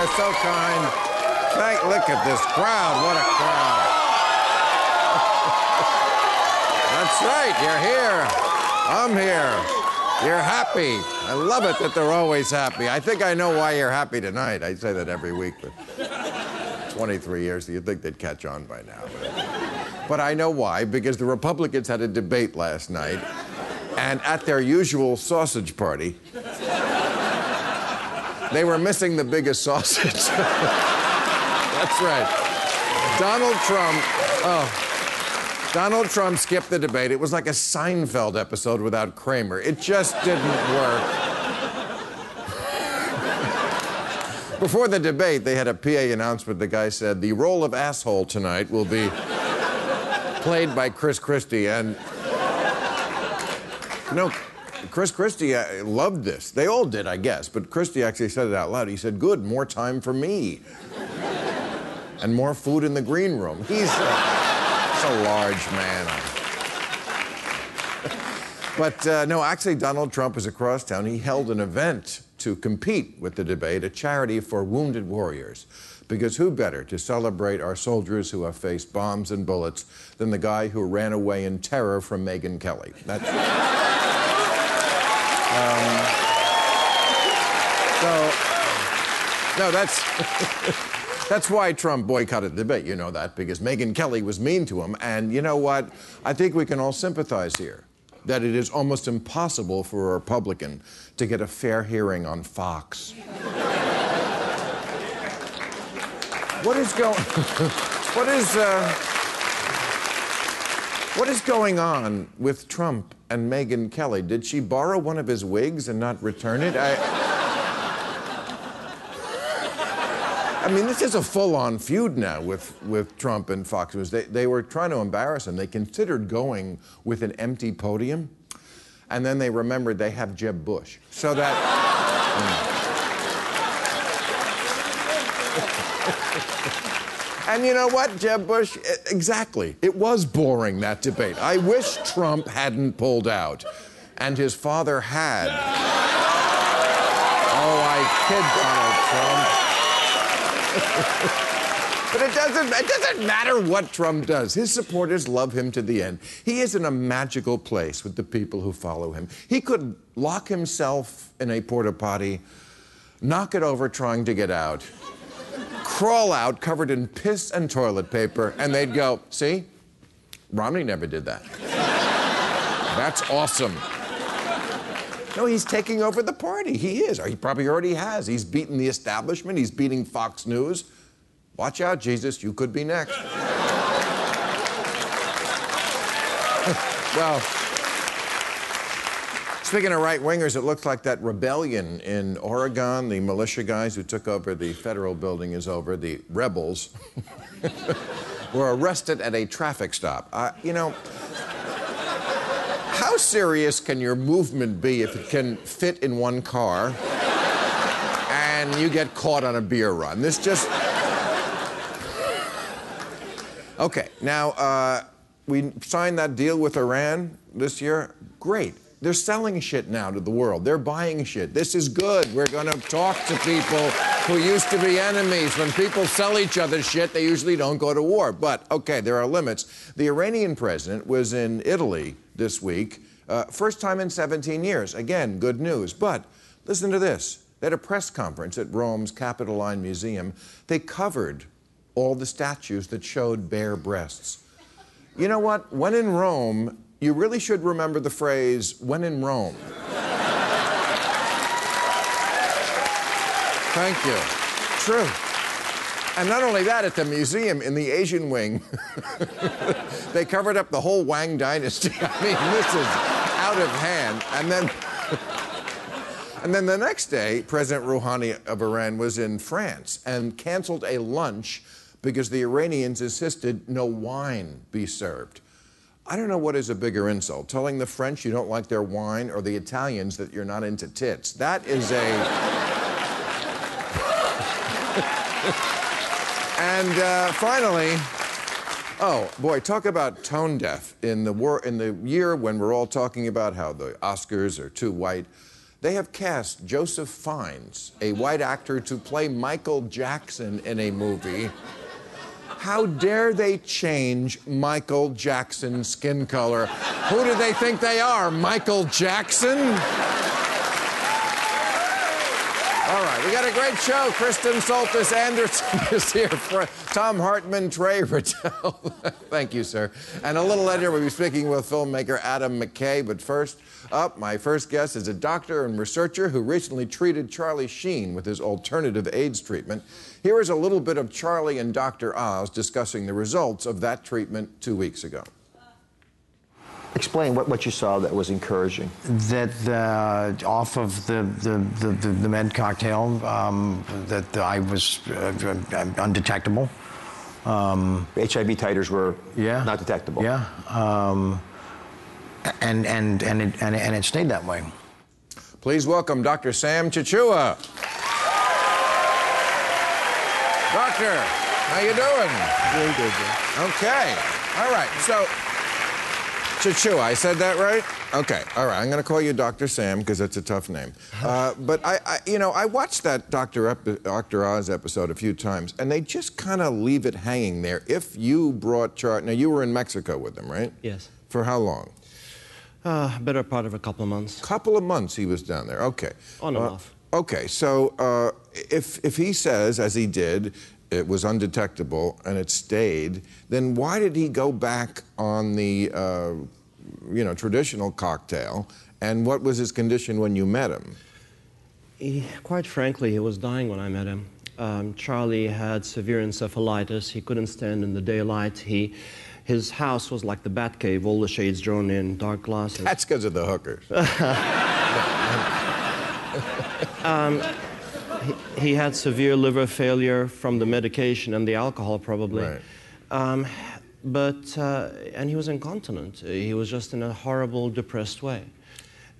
You're so kind. Thank. Look at this crowd. What a crowd. That's right. You're here. I'm here. You're happy. I love it that they're always happy. I think I know why you're happy tonight. I say that every week, but 23 years, you'd think they'd catch on by now. But, but I know why, because the Republicans had a debate last night, and at their usual sausage party, they were missing the biggest sausage. That's right. Donald Trump. Oh. Donald Trump skipped the debate. It was like a Seinfeld episode without Kramer. It just didn't work. Before the debate, they had a PA announcement. The guy said, The role of asshole tonight will be played by Chris Christie. And, know, Chris Christie uh, loved this. They all did, I guess. But Christie actually said it out loud. He said, Good, more time for me. and more food in the green room. He's. Uh, He's a large man. but uh, no, actually, Donald Trump is across town. He held an event to compete with the debate, a charity for wounded warriors. Because who better to celebrate our soldiers who have faced bombs and bullets than the guy who ran away in terror from Megyn Kelly? That's. Um, so, no, that's. That's why Trump boycotted the debate. You know that because Megyn Kelly was mean to him. And you know what? I think we can all sympathize here that it is almost impossible for a Republican to get a fair hearing on Fox. what is going? what is? Uh, what is going on with Trump and Megyn Kelly? Did she borrow one of his wigs and not return it? I. I mean, this is a full-on feud now with, with Trump and Fox News. They, they were trying to embarrass him. They considered going with an empty podium, and then they remembered they have Jeb Bush. So that... and you know what, Jeb Bush? Exactly. It was boring, that debate. I wish Trump hadn't pulled out, and his father had. Oh, I kid Donald Trump. But it doesn't, it doesn't matter what Trump does. His supporters love him to the end. He is in a magical place with the people who follow him. He could lock himself in a porta potty, knock it over trying to get out, crawl out covered in piss and toilet paper, and they'd go, See, Romney never did that. That's awesome. No, he's taking over the party. He is, or he probably already has. He's beaten the establishment, he's beating Fox News. Watch out, Jesus, you could be next. well, speaking of right wingers, it looks like that rebellion in Oregon, the militia guys who took over the federal building is over. The rebels were arrested at a traffic stop. Uh, you know, how serious can your movement be if it can fit in one car and you get caught on a beer run? This just. Okay, now, uh, we signed that deal with Iran this year. Great. They're selling shit now to the world. They're buying shit. This is good. We're going to talk to people who used to be enemies. When people sell each other shit, they usually don't go to war. But, okay, there are limits. The Iranian president was in Italy this week, uh, first time in 17 years. Again, good news. But listen to this. Had a press conference at Rome's Capitoline Museum. They covered all the statues that showed bare breasts. You know what? When in Rome, you really should remember the phrase, when in Rome. Thank you. True. And not only that, at the museum in the Asian wing, they covered up the whole Wang dynasty. I mean, this is out of hand. And then, and then the next day, President Rouhani of Iran was in France and canceled a lunch because the Iranians insisted no wine be served. I don't know what is a bigger insult telling the French you don't like their wine or the Italians that you're not into tits. That is a. and uh, finally, oh boy, talk about tone deaf in the war in the year when we're all talking about how the Oscars are too white. They have cast Joseph Fiennes, a white actor, to play Michael Jackson in a movie. How dare they change Michael Jackson's skin color? Who do they think they are? Michael Jackson? All right, we got a great show. Kristen Soltis Anderson is here. For Thom Hartmann, Trey Radel. Thank you, sir. And a little later, we'll be speaking with filmmaker Adam McKay. But first up, my first guest is a doctor and researcher who recently treated Charlie Sheen with his alternative AIDS treatment. Here is a little bit of Charlie and Dr. Oz discussing the results of that treatment two weeks ago. Explain what, what you saw that was encouraging. that uh, off of the, the, the, the, the med cocktail, um, that I was uh, undetectable. Um, HIV titers were yeah. not detectable. Yeah. Um, and, and, and, it, and, and it stayed that way. Please welcome Dr. Sam Chachoua. Doctor, how you doing? Doing good, Joe. Okay. All right. So, Chachoua, I said that right? Okay. All right. I'm going to call you Dr. Sam because that's a tough name. Uh, but I, I, you know, I watched that Dr. Ep- Dr. Oz episode a few times, and they just kind of leave it hanging there. If you brought Charlie, now you were in Mexico with them, right? Yes. For how long? Uh, better part of a couple of months. Couple of months he was down there. Okay. On and Uh, off. Okay, so uh, if if he says, as he did, it was undetectable and it stayed, then why did he go back on the uh, you know traditional cocktail? And what was his condition when you met him? He, quite frankly, he was dying when I met him. Um, Charlie had severe encephalitis. He couldn't stand in the daylight. He, his house was like the Batcave, all the shades drawn in, dark glasses. That's because of the hookers. he had severe liver failure from the medication and the alcohol, probably. Right. Um, but, uh, and he was incontinent. He was just in a horrible, depressed way.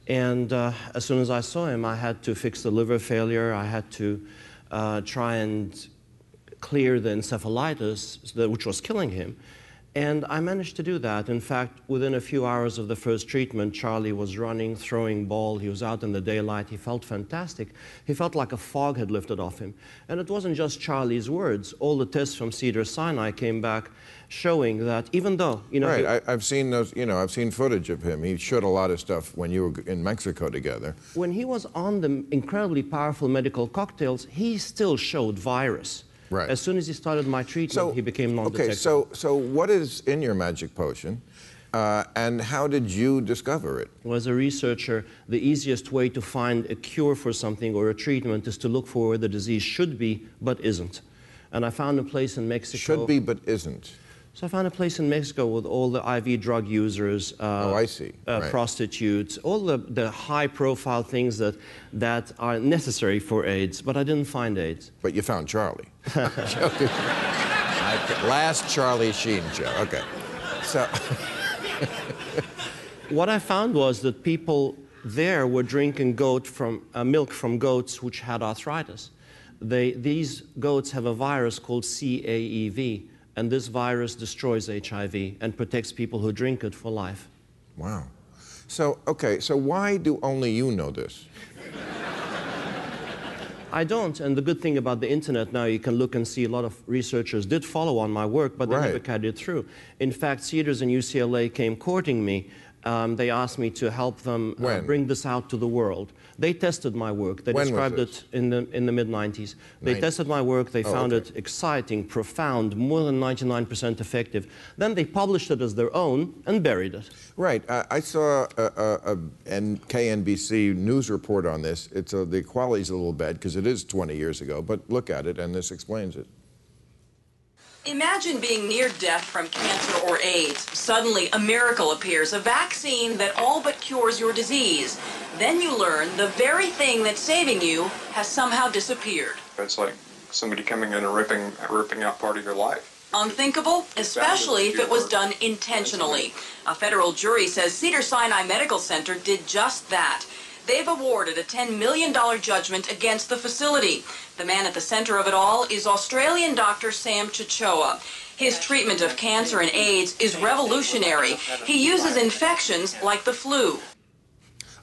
And uh, as soon as I saw him, I had to fix the liver failure. I had to uh, try and clear the encephalitis, which was killing him. And I managed to do that. In fact, within a few hours of the first treatment, Charlie was running, throwing ball. He was out in the daylight. He felt fantastic. He felt like a fog had lifted off him. And it wasn't just Charlie's words. All the tests from Cedar Sinai came back showing that even though, you know, right, he- I, I've seen those. You know, I've seen footage of him. He showed a lot of stuff when you were in Mexico together. when he was on the incredibly powerful medical cocktails, he still showed virus. Right. As soon as he started my treatment, so, he became non-detectable. Okay, so so what is in your magic potion, uh, and how did you discover it? Well, as a researcher, the easiest way to find a cure for something or a treatment is to look for where the disease should be but isn't. And I found a place in Mexico. Should be, but isn't. So I found a place in Mexico with all the IV drug users. Uh, Oh, I see. Uh, Right. Prostitutes, all the, the high-profile things that, that are necessary for AIDS, but I didn't find AIDS. But you found Charlie. I- Last Charlie Sheen show. Okay. So, What I found was that people there were drinking goat from, uh, milk from goats which had arthritis. They, these goats have a virus called CAEV, and this virus destroys HIV and protects people who drink it for life. wow. So, okay, so why do only you know this? I don't, and the good thing about the internet now, you can look and see a lot of researchers did follow on my work, but they Right. never carried it through. In fact, Cedars and UCLA came courting me. Um, they asked me to help them uh, bring this out to the world. They tested my work. They When described it in the, in the mid 90s. They tested my work. They Oh, found okay. it exciting, profound, more than 99% effective. Then they published it as their own and buried it. Right. I, I saw a, a, a KNBC news report on this. It's a, the quality's a little bad because it is 20 years ago, but look at it, and this explains it. Imagine being near death from cancer or AIDS. Suddenly, a miracle appears, a vaccine that all but cures your disease. Then you learn the very thing that's saving you has somehow disappeared. It's like somebody coming in and ripping ripping out part of your life. Unthinkable, especially if it was done intentionally. A federal jury says Cedar Sinai Medical Center did just that. They've awarded a $10 million judgment against the facility. The man at the center of it all is Australian doctor Sam Chachoua. His treatment of cancer and AIDS is revolutionary. He uses infections like the flu.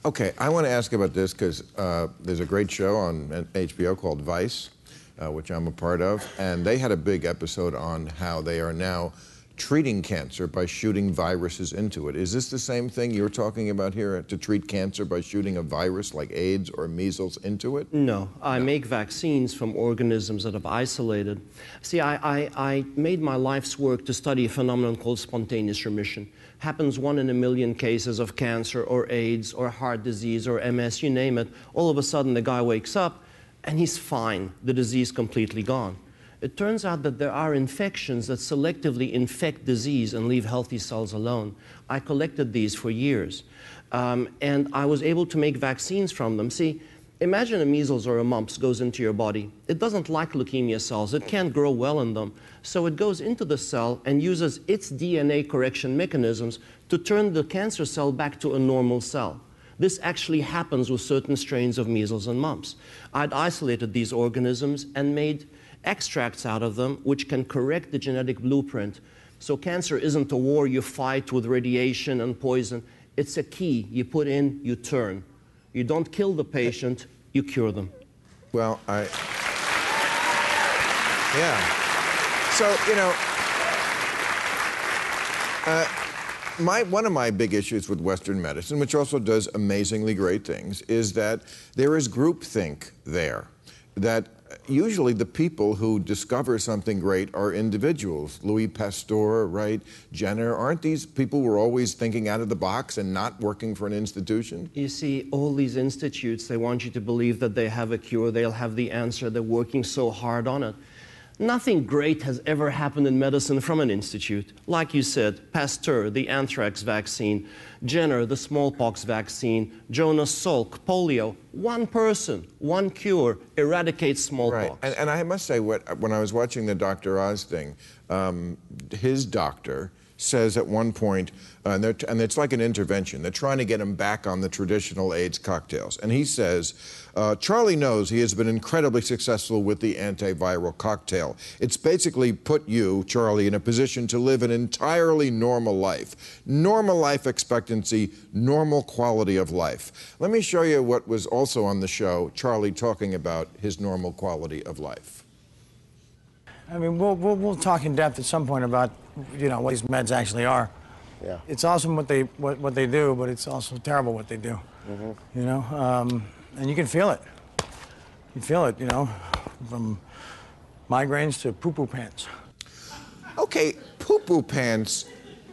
Okay, I want to ask about this because uh, there's a great show on HBO called Vice, uh, which I'm a part of, and they had a big episode on how they are now treating cancer by shooting viruses into it. Is this the same thing you're talking about here, to treat cancer by shooting a virus like AIDS or measles into it? No, I make vaccines from organisms that have isolated. See, I, I, I made my life's work to study a phenomenon called spontaneous remission. Happens one in a million cases of cancer or AIDS or heart disease or MS, you name it. All of a sudden, the guy wakes up and he's fine, the disease completely gone. It turns out that there are infections that selectively infect disease and leave healthy cells alone. I collected these for years, um, and I was able to make vaccines from them. See, imagine a measles or a mumps goes into your body. It doesn't like leukemia cells, it can't grow well in them. So it goes into the cell and uses its DNA correction mechanisms to turn the cancer cell back to a normal cell. This actually happens with certain strains of measles and mumps. I'd isolated these organisms and made extracts out of them which can correct the genetic blueprint. So cancer isn't a war you fight with radiation and poison. It's a key you put in, you turn. You don't kill the patient, you cure them. Well, I. Yeah. So, you know, uh, my, one of my big issues with Western medicine, which also does amazingly great things, is that there is groupthink there. That usually the people who discover something great are individuals. Louis Pasteur, right? Jenner. Aren't these people who are always thinking out of the box and not working for an institution? You see, all these institutes, they want you to believe that they have a cure, they'll have the answer, they're working so hard on it. Nothing great has ever happened in medicine from an institute. Like you said, Pasteur, the anthrax vaccine, Jenner, the smallpox vaccine, Jonas Salk, polio. One person, one cure eradicates smallpox. Right. And, and I must say, what, when I was watching the Dr. Oz thing, um, his doctor says at one point, uh, and, and, it's like an intervention. They're trying to get him back on the traditional AIDS cocktails. And he says, uh, Charlie knows he has been incredibly successful with the antiviral cocktail. It's basically put you, Charlie, in a position to live an entirely normal life. Normal life expectancy, normal quality of life. Let me show you what was also on the show, Charlie talking about his normal quality of life. I mean, we'll, we'll, we'll talk in depth at some point about, you know, what these meds actually are. Yeah. It's awesome what they, what, what they do, but it's also terrible what they do. Mm-hmm. You know, um, and you can feel it. You feel it, you know, from migraines to poo-poo pants. Okay, poo-poo pants,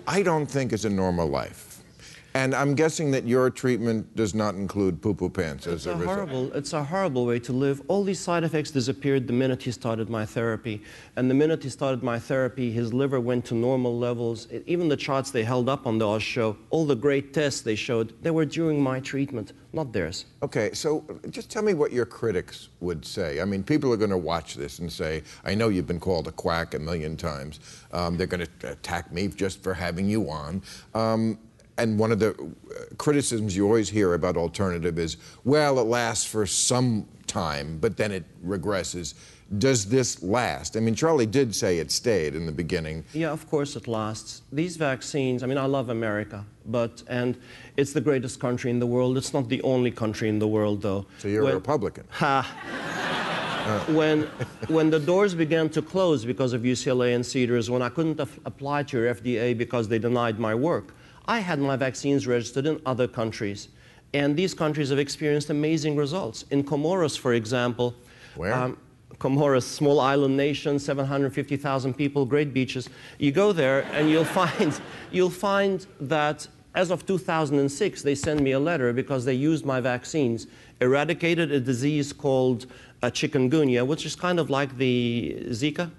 I don't think is a normal life. And I'm guessing that your treatment does not include poo-poo pants It's as a, a result. horrible, it's a horrible way to live. All these side effects disappeared the minute he started my therapy. And the minute he started my therapy, his liver went to normal levels. It- even the charts they held up on the Oz show, all the great tests they showed, they were during my treatment, not theirs. Okay, so just tell me what your critics would say. I mean, people are going to watch this and say, I know you've been called a quack a million times. Um, they're going to attack me just for having you on. Um, and one of the uh, criticisms you always hear about alternative is, well, it lasts for some time, but then it regresses. Does this last? I mean, Charlie did say it stayed in the beginning. Yeah, of course it lasts. These vaccines, I mean, I love America, but, and it's the greatest country in the world. It's not the only country in the world, though. So you're When- a Republican. when, when the doors began to close because of UCLA and Cedars, when I couldn't apply to your FDA because they denied my work, I had my vaccines registered in other countries. And these countries have experienced amazing results. In Comoros, for example, um, Where? Comoros, small island nation, 750,000 people, great beaches. You go there and you'll find, you'll find that as of 2006, they send me a letter because they used my vaccines, eradicated a disease called uh, chikungunya, which is kind of like the Zika.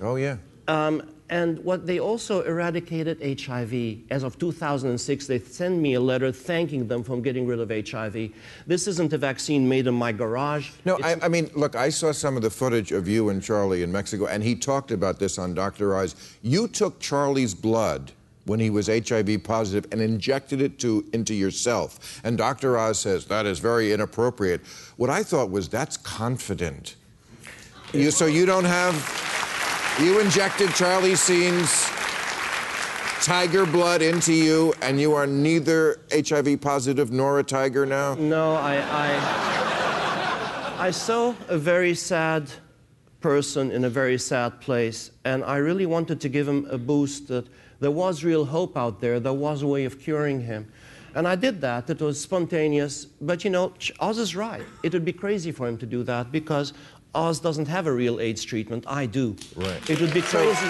Oh, yeah. Um, and what they also eradicated HIV. As of 2006, they sent me a letter thanking them for getting rid of HIV. This isn't a vaccine made in my garage. No, I, I mean, look, I saw some of the footage of you and Charlie in Mexico, and he talked about this on Dr. Oz. You took Charlie's blood when he was HIV positive and injected it to, into yourself. And Dr. Oz says that is very inappropriate. What I thought was that's confident. You, so you don't have, you injected Charlie Sheen's tiger blood into you, and you are neither HIV positive nor a tiger now? No, I, I, I saw a very sad person in a very sad place, and I really wanted to give him a boost that there was real hope out there, there was a way of curing him. And I did that. It was spontaneous. But you know, Oz is right. It would be crazy for him to do that because Oz doesn't have a real AIDS treatment. I do. Right. It would be crazy.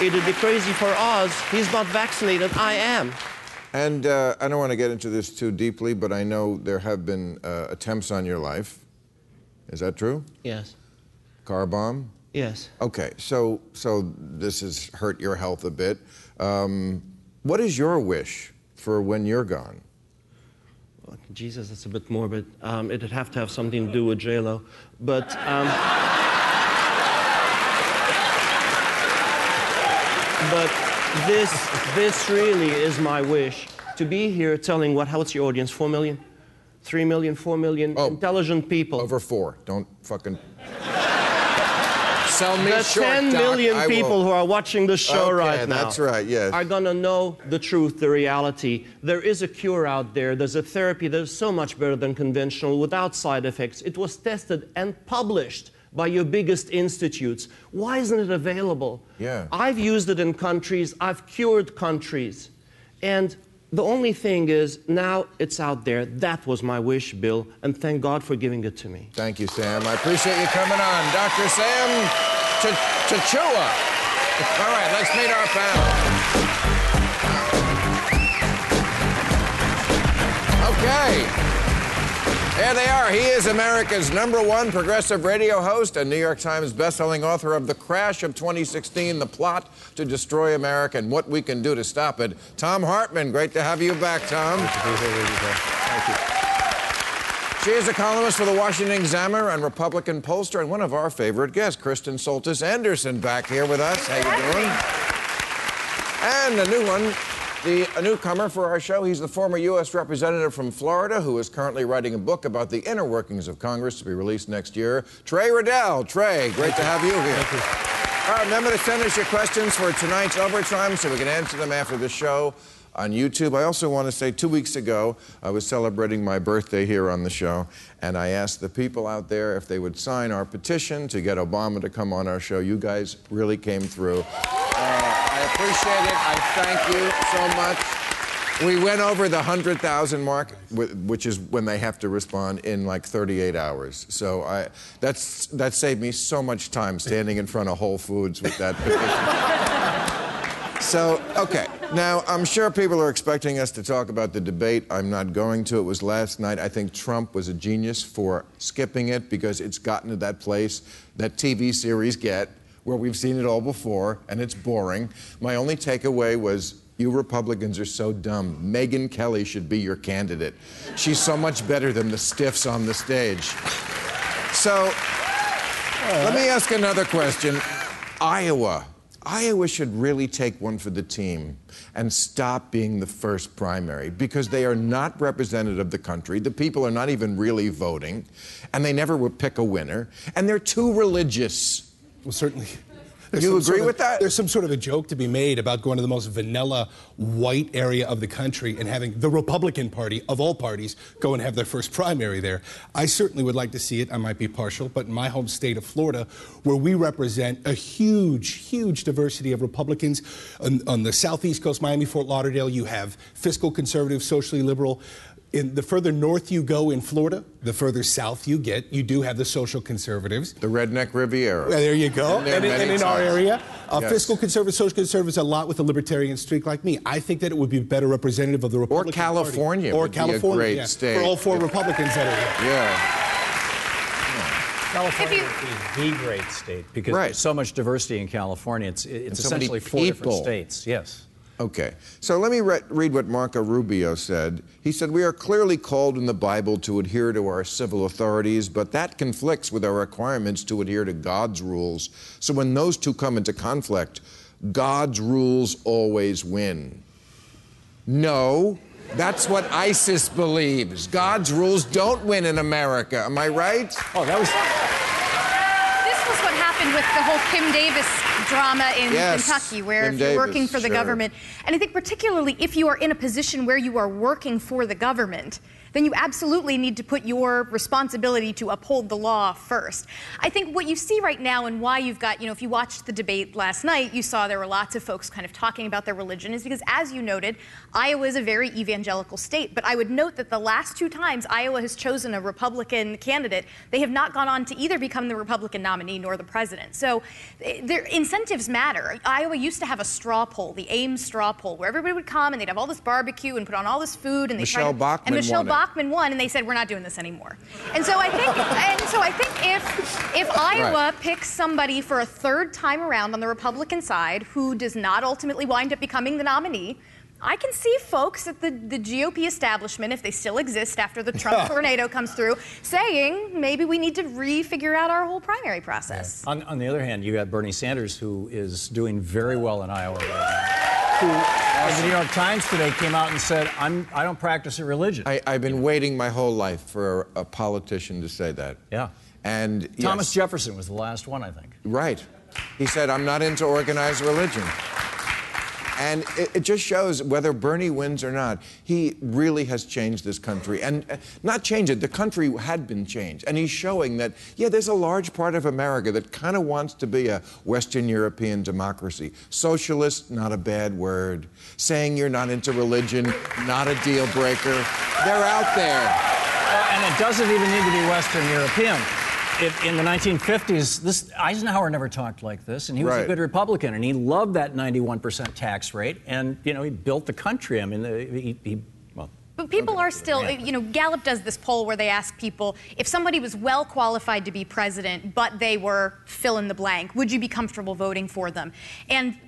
It would be crazy for Oz. He's not vaccinated. I am. And uh, I don't want to get into this too deeply, but I know there have been uh, attempts on your life. Is that true? Yes. Car bomb? Yes. Okay, so so this has hurt your health a bit. Um, what is your wish for when you're gone? Jesus, that's a bit morbid. Um, it'd have to have something to do with J-Lo. But, um, but this, this really is my wish, to be here telling what, what's your audience, 4 million? 3 million, 4 million Oh. intelligent people. Over four. Don't fucking sell me the short. 10 Doc. million will- people who are watching the show Okay, right now that's right, yes. are going to know the truth, the reality. There is a cure out there. There's a therapy that is so much better than conventional without side effects. It was tested and published by your biggest institutes. Why isn't it available? Yeah. I've used it in countries, I've cured countries. And the only thing is, now it's out there. That was my wish, Bill, and thank God for giving it to me. Thank you, Sam. I appreciate you coming on. Dr. Sam Ch-. All right, let's meet our panel. Okay. There they are. He is America's number one progressive radio host and New York Times bestselling author of The Crash of 2016, The Plot to Destroy America and What We Can Do to Stop It. Thom Hartmann, great to have you back, Tom. Thank you. She is a columnist for the Washington Examiner and Republican pollster, and one of our favorite guests, Kristen Soltis Anderson, back here with us. How you doing? And a new one, the a newcomer for our show. He's the former U.S. representative from Florida who is currently writing a book about the inner workings of Congress to be released next year. Trey Radel. Trey, great to have you here. Thank you. All right, remember to send us your questions for tonight's overtime so we can answer them after the show on YouTube. I also want to say two weeks ago, I was celebrating my birthday here on the show, and I asked the people out there if they would sign our petition to get Obama to come on our show. You guys really came through. Uh, appreciate it. I thank you so much. We went over the 100,000 mark, which is when they have to respond in like 38 hours. So I, that's, that saved me so much time standing in front of Whole Foods with that petition. So, okay. Now, I'm sure people are expecting us to talk about the debate. I'm not going to. It was last night. I think Trump was a genius for skipping it because it's gotten to that place that TV series get where we've seen it all before and it's boring. My only takeaway was you Republicans are so dumb. Megyn Kelly should be your candidate. She's so much better than the stiffs on the stage. So, let me ask another question. Iowa. Iowa should really take one for the team and stop being the first primary because they are not representative of the country. The people are not even really voting, and they never will pick a winner, and they're too religious. Well, certainly. There's You agree sort of- with that? There's some sort of a joke to be made about going to the most vanilla white area of the country and having the Republican Party, of all parties, go and have their first primary there. I certainly would like to see it. I might be partial, but in my home state of Florida, where we represent a huge, huge diversity of Republicans, on, on the southeast coast, Miami, Fort Lauderdale, you have fiscal conservative, socially liberal. In the further north you go in Florida, the further south you get, you do have the social conservatives. The Redneck Riviera. Well, there you go. Been there And, in- and in our area, uh, Yes. fiscal conservatives, social conservatives, a lot with a libertarian streak like me. I think that it would be better representative of the Republican Or California Or would be a California, great yeah, state. For all four Republicans that are here. Yeah. California would be the great state because Right. there's so much diversity in California. It's it's so essentially four different states. Yes. Okay, so let me re- read what Marco Rubio said. He said, We are clearly called in the Bible to adhere to our civil authorities, but that conflicts with our requirements to adhere to God's rules. So when those two come into conflict, God's rules always win. No, that's what ISIS believes. God's rules don't win in America. Am I right? Oh, that was. This was what happened with the whole Kim Davis drama in Yes, Kentucky, where if you're working Davis, for the sure. government, and I think particularly if you are in a position where you are working for the government, then you absolutely need to put your responsibility to uphold the law first. I think what you see right now and why you've got, you know, if you watched the debate last night, you saw there were lots of folks kind of talking about their religion, is because, as you noted, Iowa is a very evangelical state. But I would note that the last two times Iowa has chosen a Republican candidate, they have not gone on to either become the Republican nominee nor the president. So eh, their incentives matter. Iowa used to have a straw poll, the Ames straw poll, where everybody would come and they'd have all this barbecue and put on all this food and they Michelle tried to, Bachmann and Michelle won it. Bachmann won, and they said we're not doing this anymore. And so I think, and so I think if if Iowa Right. picks somebody for a third time around on the Republican side who does not ultimately wind up becoming the nominee. I can see folks at the, the GOP establishment, if they still exist after the Trump tornado comes through, saying maybe we need to refigure out our whole primary process. On, on the other hand, you got Bernie Sanders, who is doing very well in Iowa right Who, in the New York Times today, came out and said, "I'm I don't practice a religion." I, I've been waiting my whole life for a, a politician to say that. yeah. And Thomas yes. Jefferson was the last one, I think. Right. He said, I'm not into organized religion. And it, it just shows whether Bernie wins or not, he really has changed this country. And uh, not changed it, the country had been changed. And he's showing that, yeah, there's a large part of America that kind of wants to be a Western European democracy. Socialist, not a bad word. Saying you're not into religion, not a deal breaker. They're out there. And it doesn't even need to be Western European. If, in the 1950s, this Eisenhower never talked like this, and he was a good Republican, and he loved that 91% tax rate, and you know he built the country. I mean, the, he, he well, But people are still, you know, Gallup does this poll where they ask people if somebody was well qualified to be president, but they were fill in the blank, would you be comfortable voting for them? And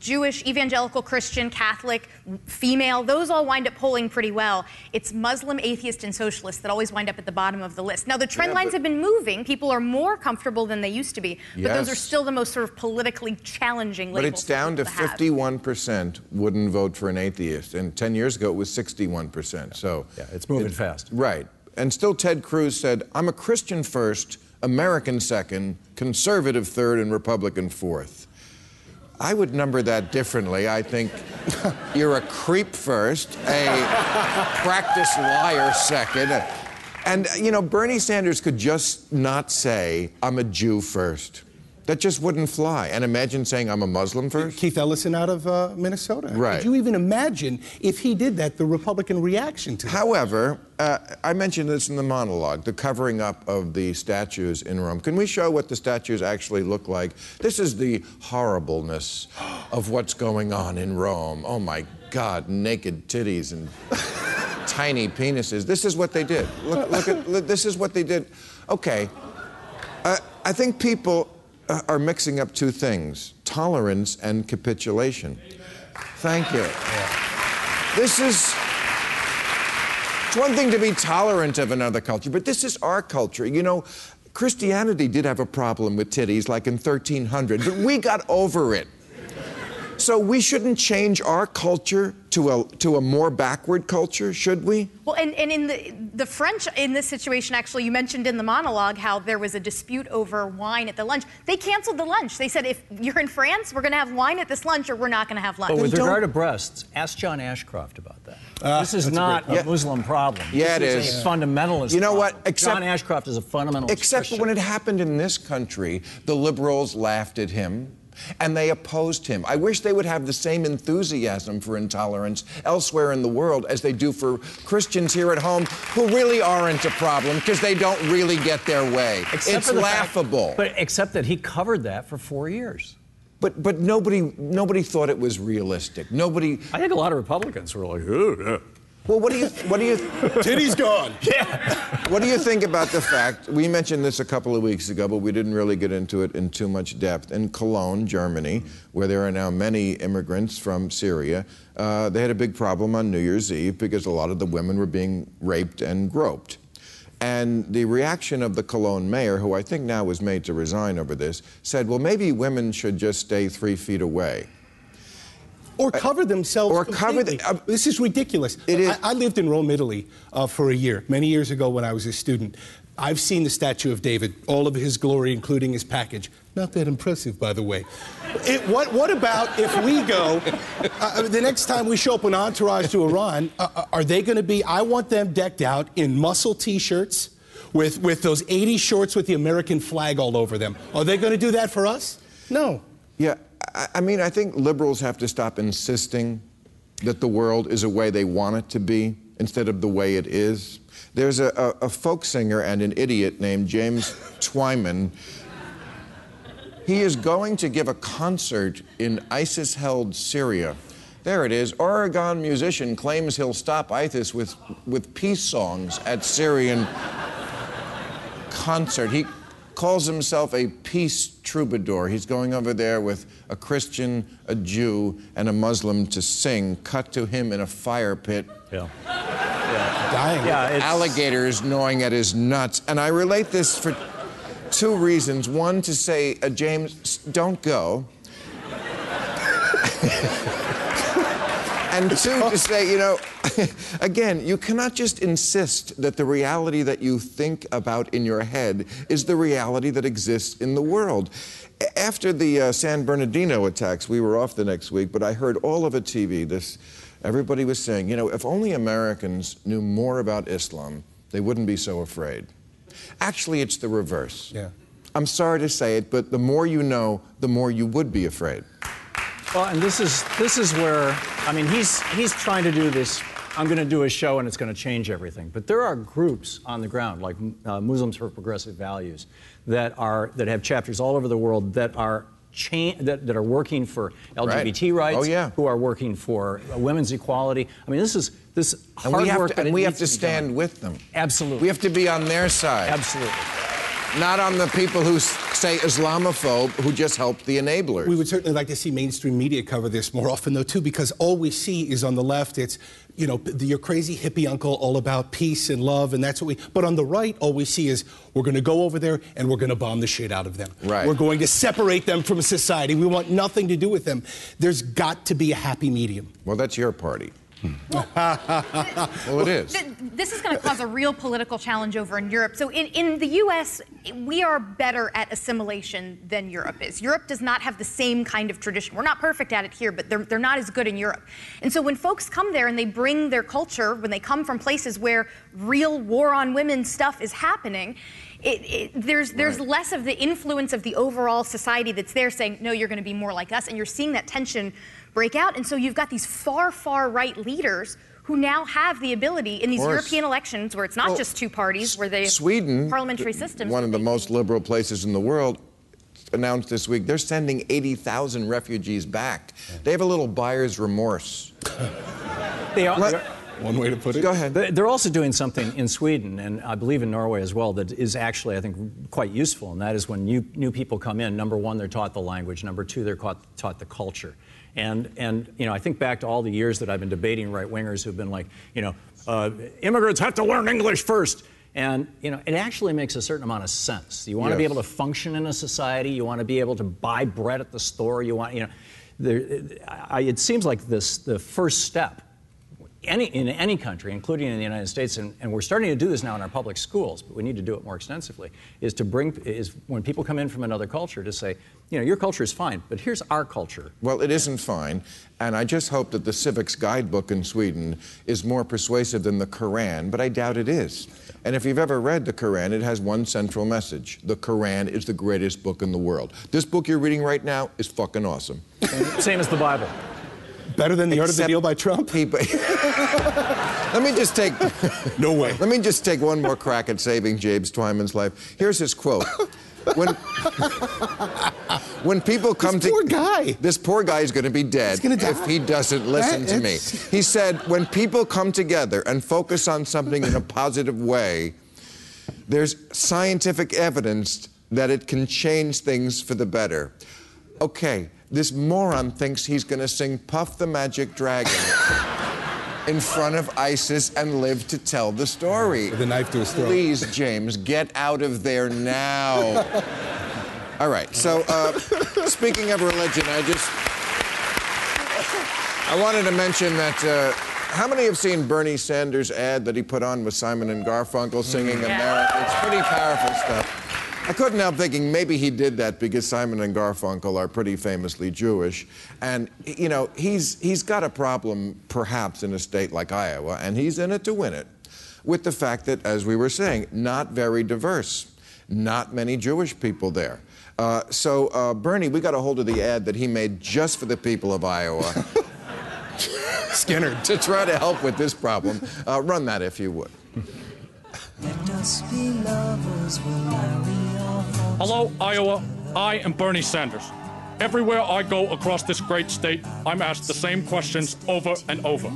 Jewish, evangelical, Christian, Catholic, female, those all wind up polling pretty well. It's Muslim, atheist, and socialist that always wind up at the bottom of the list. Now, the trend Yeah, lines have been moving. People are more comfortable than they used to be, but those are still the most sort of politically challenging But it's down to people 51% wouldn't vote for an atheist. And 10 years ago, it was 61%. So yeah, it's moving fast. Right. And still, Ted Cruz said, I'm a Christian first, American second, conservative third, and Republican fourth. I would number that differently. I think you're a creep first, a practice liar second. And, you know, Bernie Sanders could just not say, I'm a Jew first. That just wouldn't fly. And imagine saying, I'm a Muslim first. Keith Ellison out of uh, Minnesota. Right. Could you even imagine if he did that, the Republican reaction to it? However, uh, I mentioned this in the monologue, the covering up of the statues in Rome. Can we show what the statues actually look like? This is the horribleness of what's going on in Rome. Oh my God, naked titties and tiny penises. This is what they did. Look, look at look, this is what they did. Okay, uh, I think people Uh, are mixing up two things: tolerance and capitulation. Thank you. This is. It's one thing to be tolerant of another culture, but this is our culture. You know, Christianity did have a problem with titties like in 1300, but we got over it. So we shouldn't change our culture to a, to a more backward culture, should we? Well, and, and in the the French in this situation, actually, you mentioned in the monologue how there was a dispute over wine at the lunch. They canceled the lunch. They said, if you're in France, we're going to have wine at this lunch, or we're not going to have lunch. But with don't- regard to breasts, ask John Ashcroft about that. Ah, this is that's a not great a, point. Muslim problem. Yeah, this it is. a fundamentalist. You know what? Except- John Ashcroft is a fundamentalist. Except Christian. when it happened in this country, the liberals laughed at him and they opposed him. I wish they would have the same enthusiasm for intolerance elsewhere in the world as they do for Christians here at home who really aren't a problem because they don't really get their way. Except it's for the fact- laughable. but except that he covered that for four years. But but nobody nobody thought it was realistic. Nobody I think a lot of Republicans were like, "Oh, yeah." Well, what do you what do you Titty's gone. Yeah. What do you think about the fact we mentioned this a couple of weeks ago, but we didn't really get into it in too much depth. In Cologne, Germany, where there are now many immigrants from Syria, uh, they had a big problem on New Year's Eve because a lot of the women were being raped and groped. And the reaction of the Cologne mayor, who I think now was made to resign over this, said, well, maybe women should just stay three feet away. Or cover themselves. Or cover the- completely. this is ridiculous. It is- I, I lived in Rome, Italy, uh, for a year, many years ago when I was a student. I've seen the statue of David, all of his glory, including his package. Not that impressive, by the way. It, what, what about if we go, uh, the next time we show up an entourage to Iran, uh, uh, are they going to be, I want them decked out in muscle t shirts with, with those 80 shorts with the American flag all over them. Are they going to do that for us? No. Yeah, I, mean, I think liberals have to stop insisting that the world is a way they want it to be instead of the way it is. There's a, a, a folk singer and an idiot named James Twyman. He is going to give a concert in ISIS held Syria. There it is. Oregon musician claims he'll stop ISIS with, with peace songs at Syrian concert. He calls himself a peace troubadour. He's going over there with a Christian, a Jew, and a Muslim to sing, cut to him in a fire pit. Yeah. yeah. Dying. Yeah, it's, Alligators gnawing at his nuts. And I relate this for two reasons. One, to say, uh, James, don't go. and two, to say, you know, again, you cannot just insist that the reality that you think about in your head is the reality that exists in the world. After the uh, San Bernardino attacks, we were off the next week, but I heard all over TV this. Everybody was saying, you know, if only Americans knew more about Islam, they wouldn't be so afraid. Actually, it's the reverse. Yeah. I'm sorry to say it, but the more you know, the more you would be afraid. Well, and this is this is where I mean he's he's trying to do this. I'm going to do a show and it's going to change everything. But there are groups on the ground like uh, Muslims for Progressive Values that are that have chapters all over the world that are. Cha- that, that are working for LGBT rights, Oh, yeah. who are working for uh, women's equality. I mean, this is this And hard we have work to, that and we have needs to be done. stand with them. Absolutely. We have to be on their side. Absolutely. Not on the people who say Islamophobe who just help the enablers. We would certainly like to see mainstream media cover this more often, though, too, because all we see is on the left, it's, you know, the, your crazy hippie uncle all about peace and love, and that's what we. But on the right, all we see is we're going to go over there and we're going to bomb the shit out of them. Right. We're going to separate them from society. We want nothing to do with them. There's got to be a happy medium. well, that's your party. Hmm. well, it is. Th- This is going to cause a real political challenge over in Europe. So, in, in the US, we are better at assimilation than Europe is. Europe does not have the same kind of tradition. We're not perfect at it here, but they're, they're not as good in Europe. And so, when folks come there and they bring their culture, when they come from places where real war on women stuff is happening, it, it, there's there's less of the influence of the overall society that's there saying, no, you're going to be more like us. And you're seeing that tension break out. And so you've got these far, far right leaders who now have the ability in these. European elections where it's not Well, just two parties, where they Sweden, parliamentary th- systems. one of the most liberal places in the world, announced this week they're sending 80,000 refugees back. They have a little buyer's remorse. They are, Let- they're- One way to put it. Go ahead. They're also doing something in Sweden, and I believe in Norway as well, that is actually, I think, quite useful. And that is when new, new people come in, number one, they're taught the language. Number two, they're taught, taught the culture. And, and, you know, I think back to all the years that I've been debating right wingers who've been like, you know, uh, immigrants have to learn English first. And, you know, it actually makes a certain amount of sense. You want to be able to function in a society, you want to be able to buy bread at the store, you want, you know, there, I, it seems like this, the first step any, in any country, including in the United States, and, and we're starting to do this now in our public schools, but we need to do it more extensively, is to bring, is when people come in from another culture to say, you know, your culture is fine, but here's our culture. Well, it isn't fine, and I just hope that the civics guidebook in Sweden is more persuasive than the Koran, but I doubt it is. And if you've ever read the Koran, it has one central message. The Koran is the greatest book in the world. This book you're reading right now is fucking awesome. Same, same as the Bible. Better than the art of the deal by Trump? People. Let me just take. No way. Let me just take one more crack at saving James Twyman's life. Here's his quote. When, when people come This to poor guy. this poor guy is going to be dead if he doesn't listen That- to me. He said, when people come together and focus on something in a positive way, there's scientific evidence that it can change things for the better. Okay, this moron thinks he's going to sing Puff the Magic Dragon in front of ISIS and live to tell the story. With a knife to his throat. Please, James, get out of there now. All right, so uh, speaking of religion, I just. I wanted to mention that. Uh, how many have seen Bernie Sanders' ad that he put on with Simon and Garfunkel singing America? It's pretty powerful stuff. I couldn't help thinking maybe he did that because Simon and Garfunkel are pretty famously Jewish. And, you know, he's, he's got a problem, perhaps, in a state like Iowa, and he's in it to win it, with the fact that, as we were saying, not very diverse, not many Jewish people there. Uh, so, uh, Bernie, we got a hold of the ad that he made just for the people of Iowa Skinner. to try to help with this problem. Uh, run that if you would. Hello, Iowa. I am Bernie Sanders. Everywhere I go across this great state, I'm asked the same questions over and over.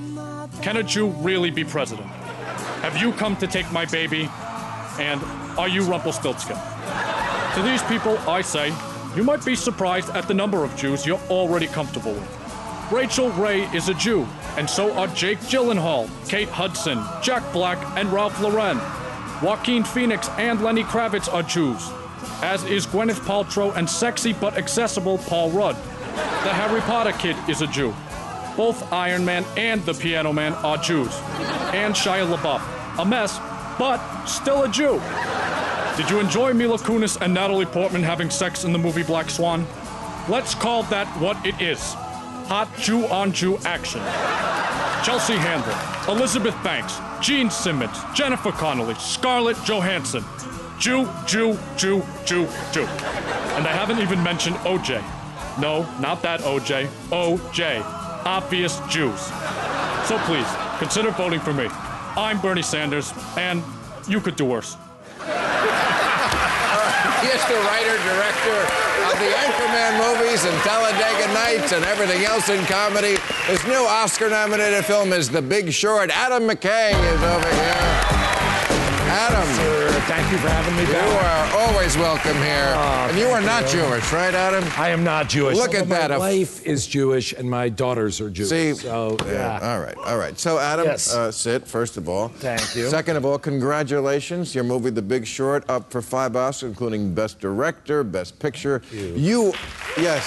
Can a Jew really be president? Have you come to take my baby? And are you Rumpelstiltskin? To these people, I say, you might be surprised at the number of Jews you're already comfortable with. Rachael Ray is a Jew, and so are Jake Gyllenhaal, Kate Hudson, Jack Black, and Ralph Lauren. Joaquin Phoenix and Lenny Kravitz are Jews, as is Gwyneth Paltrow and sexy but accessible Paul Rudd. The Harry Potter kid is a Jew. Both Iron Man and the Piano Man are Jews. And Shia LaBeouf. A mess, but still a Jew. Did you enjoy Mila Kunis and Natalie Portman having sex in the movie Black Swan? Let's call that what it is hot Jew on Jew action. Chelsea Handler, Elizabeth Banks, Gene Simmons, Jennifer Connelly, Scarlett Johansson. Jew, Jew, Jew, Jew, Jew. And I haven't even mentioned OJ. No, not that OJ. OJ. Obvious Jews. So please, consider voting for me. I'm Bernie Sanders, and you could do worse. He is the writer, director the Anchorman movies and Talladega Nights and everything else in comedy. His new Oscar-nominated film is The Big Short. Adam McKay is over here. Adam, Thank you for having me back. you are always welcome here. Oh, and you are not you. Jewish, right, Adam? I am not Jewish. Look at Although that. My wife is Jewish and my daughters are Jewish. See, so yeah. All right, all right. So, Adam, Yes. uh, sit, first of all. Thank you. Second of all, congratulations. Your movie, The Big Short, up for five Oscars, including Best Director, Best Picture. you. yes.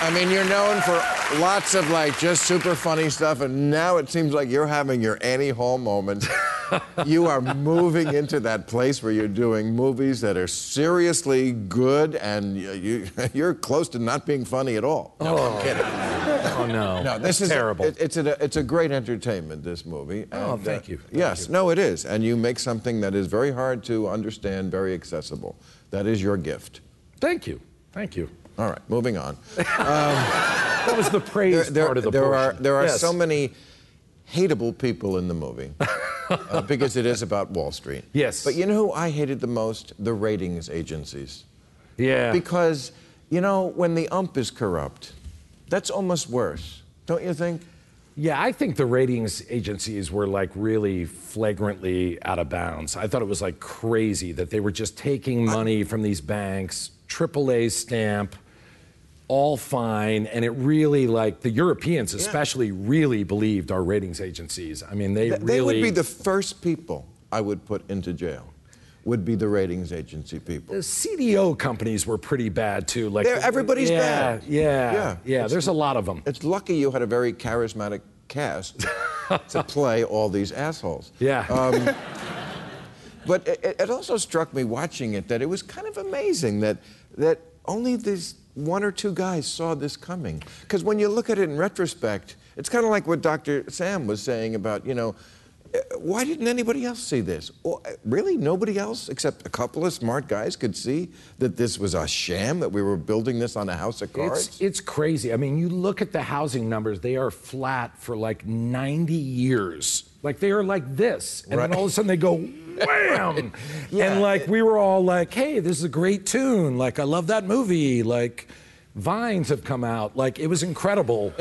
I mean, you're known for lots of, like, just super funny stuff, and now it seems like you're having your Annie Hall moment. you are moving into that place where you're doing movies that are seriously good, and you, you, you're close to not being funny at all. No, I'm oh. kidding. Oh no. No, this is terrible. it- it's a it's a great entertainment. This movie. Oh, And, thank uh, you. Thank yes, no, it is, and you make something that is very hard to understand, very accessible. That is your gift. Thank you. Thank you. All right, moving on. That was the praise there, part of the there are there are Yes. so many hateable people in the movie uh, because it is about Wall Street. Yes. But you know who I hated the most? The ratings agencies. Yeah. Because you know when the ump is corrupt, that's almost worse, don't you think? Yeah, I think the ratings agencies were like really flagrantly out of bounds. I thought it was like crazy that they were just taking money from these banks, AAA stamp, all fine, and it really like the Europeans especially really believed our ratings agencies. I mean, they Th- really They would be the first people I would put into jail. Would be the ratings agency people. The CDO companies were pretty bad too. Like They're- everybody's yeah, bad. Yeah, yeah, It's- There's a lot of them. It's lucky you had a very charismatic cast to play all these assholes. Yeah. Um, but it, it also struck me watching it that it was kind of amazing that that only these one or two guys saw this coming. Because when you look at it in retrospect, it's kind of like what Dr. Sam was saying about you know. Why didn't anybody else see this? Well, really, nobody else except a couple of smart guys could see that this was a sham, that we were building this on a house of cards? It's, it's crazy. I mean, you look at the housing numbers, they are flat for like 90 years. Like they are like this. And then all of a sudden they go wham. Yeah. And like we were all like, hey, this is a great tune. Like, I love that movie. Like, Vines have come out. Like, it was incredible.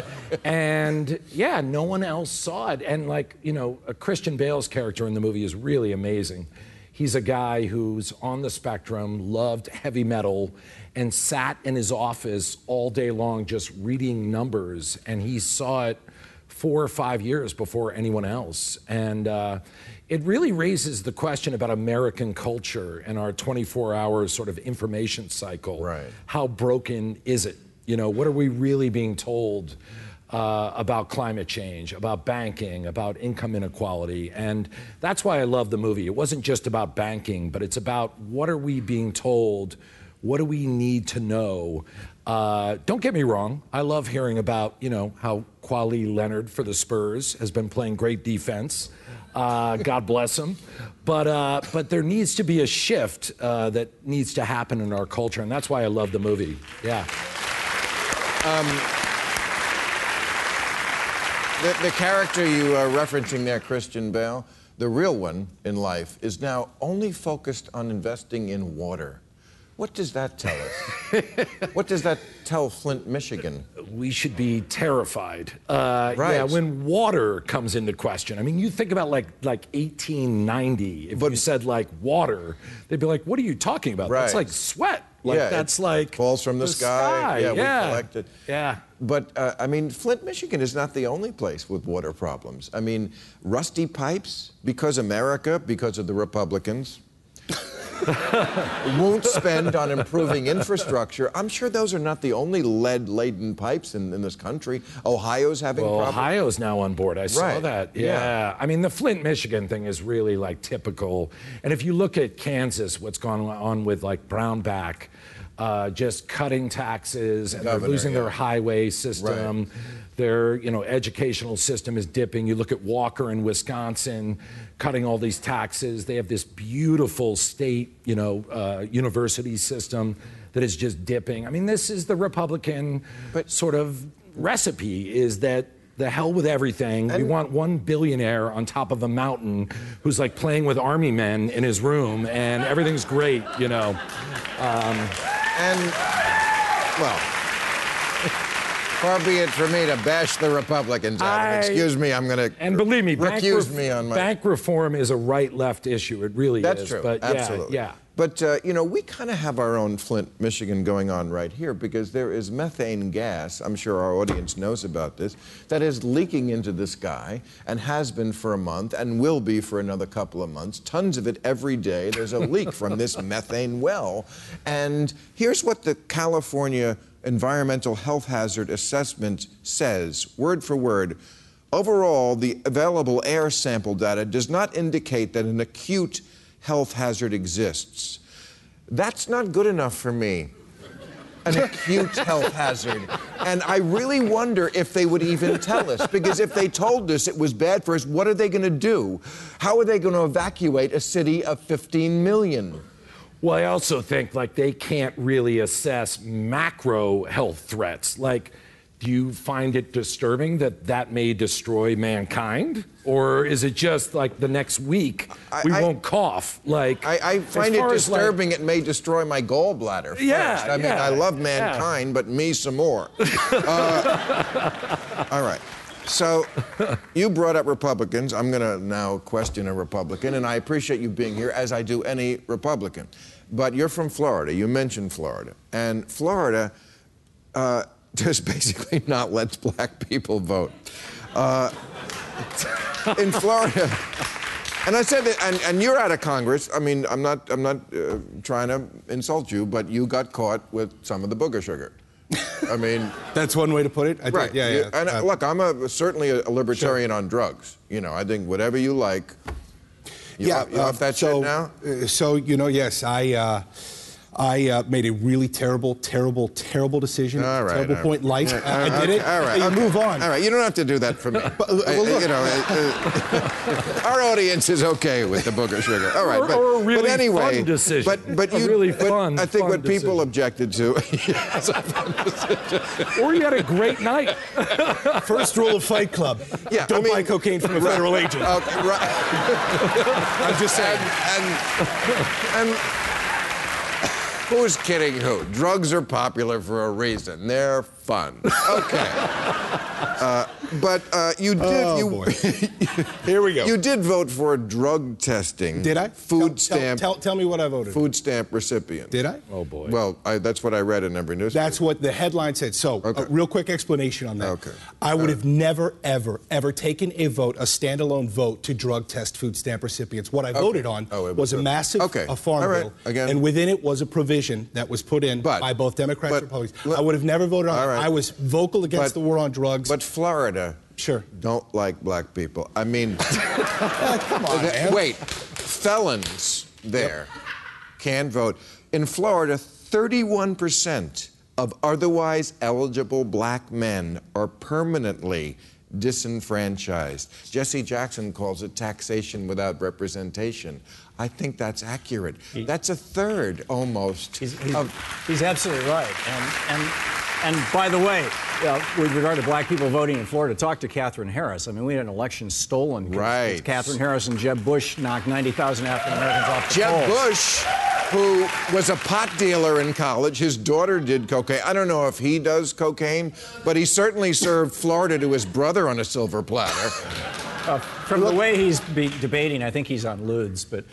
and yeah, no one else saw it. And like, you know, a Christian Bale's character in the movie is really amazing. He's a guy who's on the spectrum, loved heavy metal, and sat in his office all day long just reading numbers. And he saw it four or five years before anyone else. And uh, it really raises the question about American culture and our 24 hour sort of information cycle. Right. How broken is it? You know, what are we really being told? Uh, about climate change, about banking, about income inequality. And that's why I love the movie. It wasn't just about banking, but it's about what are we being told? What do we need to know? Uh, don't get me wrong. I love hearing about, you know, how Kawhi Leonard for the Spurs has been playing great defense. Uh, God bless him. But, uh, but there needs to be a shift uh, that needs to happen in our culture. And that's why I love the movie. Yeah. The, the character you are referencing there, Christian Bale, the real one in life, is now only focused on investing in water. What does that tell us? what does that tell Flint, Michigan? we should be terrified. Uh, Right. Yeah, when water comes into question. I mean, you think about like like 1890. If you said like water, they'd be like, "What are you talking about? That's like sweat. Like yeah, that's like falls from the, sky. Yeah, Yeah, we collect it. Yeah. But uh, I mean, Flint, Michigan is not the only place with water problems. I mean, rusty pipes because America, because of the Republicans, won't spend on improving infrastructure. I'm sure those are not the only lead-laden pipes in, in this country. Ohio's having Well, problems. Ohio's now on board. I saw Right. that. Yeah. Yeah. I mean, the Flint, Michigan thing is really like typical. And if you look at Kansas, what's gone on with like Brownback, uh, just cutting taxes and they're losing yeah. their highway system. Their, you know, educational system is dipping. You look at Walker in Wisconsin, cutting all these taxes. They have this beautiful state, you know, uh, university system that is just dipping. I mean, this is the Republican sort of recipe: is that the hell with everything. we want one billionaire on top of a mountain who's like playing with army men in his room, and everything's great, you know. Um, and well, far be it for me to bash the Republicans out. I- Excuse me, I'm going to and believe me, bank, recuse me on my. bank reform is a right-left issue. It really That's is. true. But yeah, Absolutely. yeah. But uh, you know, we kind of have our own Flint, Michigan going on right here because there is methane gas. I'm sure our audience knows about this. That is leaking into the sky and has been for a month and will be for another couple of months. Tons of it every day. There's a leak from this methane well, and here's what the California Environmental Health Hazard Assessment says, word for word. Overall, the available air sample data does not indicate that an acute health hazard exists. That's not good enough for me. An acute health hazard. And I really wonder if they would even tell us. Because if they told us it was bad for us, what are they going to do? How are they going to evacuate a city of 15 million? Well, I also think like they can't really assess macro health threats. Like, do you find it disturbing that that may destroy mankind, or is it just like the next week we I- won't cough? Like, I, I find it as, like- disturbing it may destroy my gallbladder first. Yeah, I mean, yeah, I love yeah. mankind, but me some more. Uh, all right. So you brought up Republicans. I'm going to now question a Republican, and I appreciate you being here, as I do any Republican. But you're from Florida. You mentioned Florida. And Florida uh, just basically not lets black people vote. Uh, in Florida, and I said that, and, and you're out of Congress. I mean, I'm not, I'm not uh, trying to insult you, but you got caught with some of the booger sugar. I mean, That's one way to put it. I think- right? yeah, yeah. And uh, look, I'm a, certainly a, libertarian on drugs. You know, I think whatever you like. You yeah, off, you off uh, that so, shit now? uh, so you know, yes, I. Uh, I uh, made a really terrible, terrible, terrible decision. All right. terrible all point in life. right. I, I Okay, did it. All right. You okay. move on. All right. You don't have to do that for me. But, well, look. you know, uh, uh, our audience is okay with the booger sugar. All right. Or- but, or a really but anyway, fun decision. But but A you really but fun, I think fun what people objected to. yes, a fun decision. or you had a great night. First rule of Fight Club. Yeah, Don't I mean- buy cocaine from a Right. federal agent. Okay, right. I'm just saying. and, and who's kidding who? Drugs are popular for a reason. They're fun. Okay. Uh, but uh, you did. Oh, you, boy. Here we go. You did vote for drug testing. Did I? Food Tell- tell- stamp. Tell, tell me what I voted. Food stamp recipient. Did I? Oh boy. Well, I, that's what I read in every newspaper. That's what the headline said. So, Okay. a real quick explanation on that. Okay. I would have never, ever, ever taken a vote, a standalone vote, to drug test food stamp recipients. What I voted on Oh, was, was a a- massive Okay. a farm All right. bill, Again. and within it was a provision that was put in But- by both Democrats but- and Republicans. let- I would have never voted on All it. Right. I was vocal against But- the war on drugs. But Florida sure. don't like black people. I mean, Come on, man. wait, felons there can vote. In Florida, 31% of otherwise eligible black men are permanently disenfranchised. Jesse Jackson calls it taxation without representation. I think that's accurate. That's a third almost. He's, he's, of, he's absolutely right. And, and, and by the way, uh, with regard to black people voting in Florida, talk to Katherine Harris. I mean, we had an election stolen. Right. Katherine Harris and Jeb Bush knocked 90,000 African Americans off the Jeb polls. Bush, who was a pot dealer in college, his daughter did cocaine. I don't know if he does cocaine, but he certainly served Florida to his brother on a silver platter. Uh, from the way he's be debating, I think he's on Ludes, but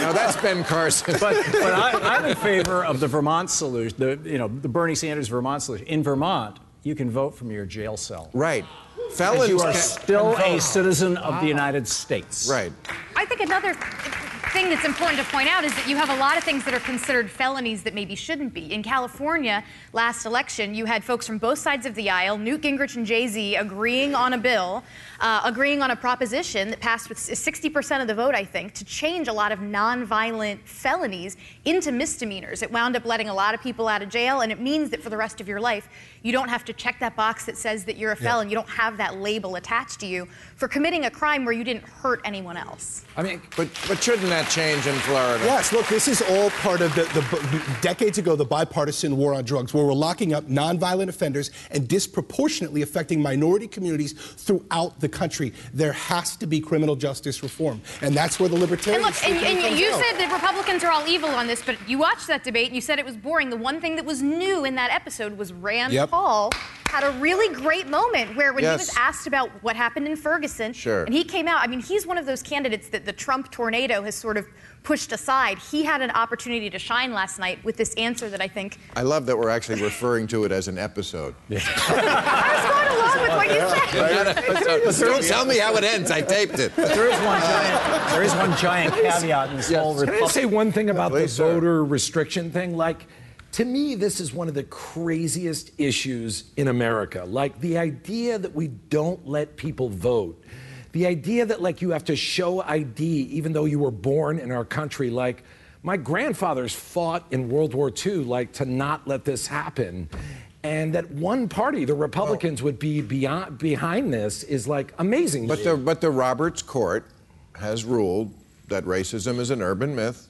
Now that's Ben Carson. but, but I, I'm in favor of the Vermont solution. The you know the Bernie Sanders Vermont solution. In Vermont, you can vote from your jail cell. right. Because Felons you are can- still can a citizen of the United States. Right. I think another thing that's important to point out is that you have a lot of things that are considered felonies that maybe shouldn't be. In California, last election, you had folks from both sides of the aisle, Newt Gingrich and Jay Z, agreeing on a bill, uh, agreeing on a proposition that passed with 60% of the vote, I think, to change a lot of nonviolent felonies into misdemeanors. It wound up letting a lot of people out of jail, and it means that for the rest of your life, you don't have to check that box that says that you're a felon. You don't have that label attached to you for committing a crime where you didn't hurt anyone else. I mean, but but shouldn't that change in Florida? Yes, look, this is all part of the, the decades ago the bipartisan war on drugs, where we're locking up nonviolent offenders and disproportionately affecting minority communities throughout the country. There has to be criminal justice reform, and that's where the And libertarians. look, and, and you out. said that Republicans are all evil on this, but you watched that debate and you said it was boring. The one thing that was new in that episode was Rand Yep. Paul had a really great moment where when Yes. he was asked about what happened in Ferguson, Sure. and he came out. I mean, he's one of those candidates that the Trump tornado has sort of pushed aside. He had an opportunity to shine last night with this answer that I think I love that we're actually referring to it as an episode. Yeah. I was going along with what you said. Not episode. Don't tell me how it ends. I taped it. But there is one giant, there is one giant caveat in this whole Can I Republican. say one thing about Please, the sir. voter restriction thing? Like, to me, this is one of the craziest issues in America. Like, the idea that we don't let people vote, the idea that, like, you have to show ID even though you were born in our country. Like, my grandfathers fought in World War II, like, to not let this happen. And that one party, the Republicans, oh. would be beyond, behind this is like amazing. But the but the Roberts Court has ruled that racism is an urban myth.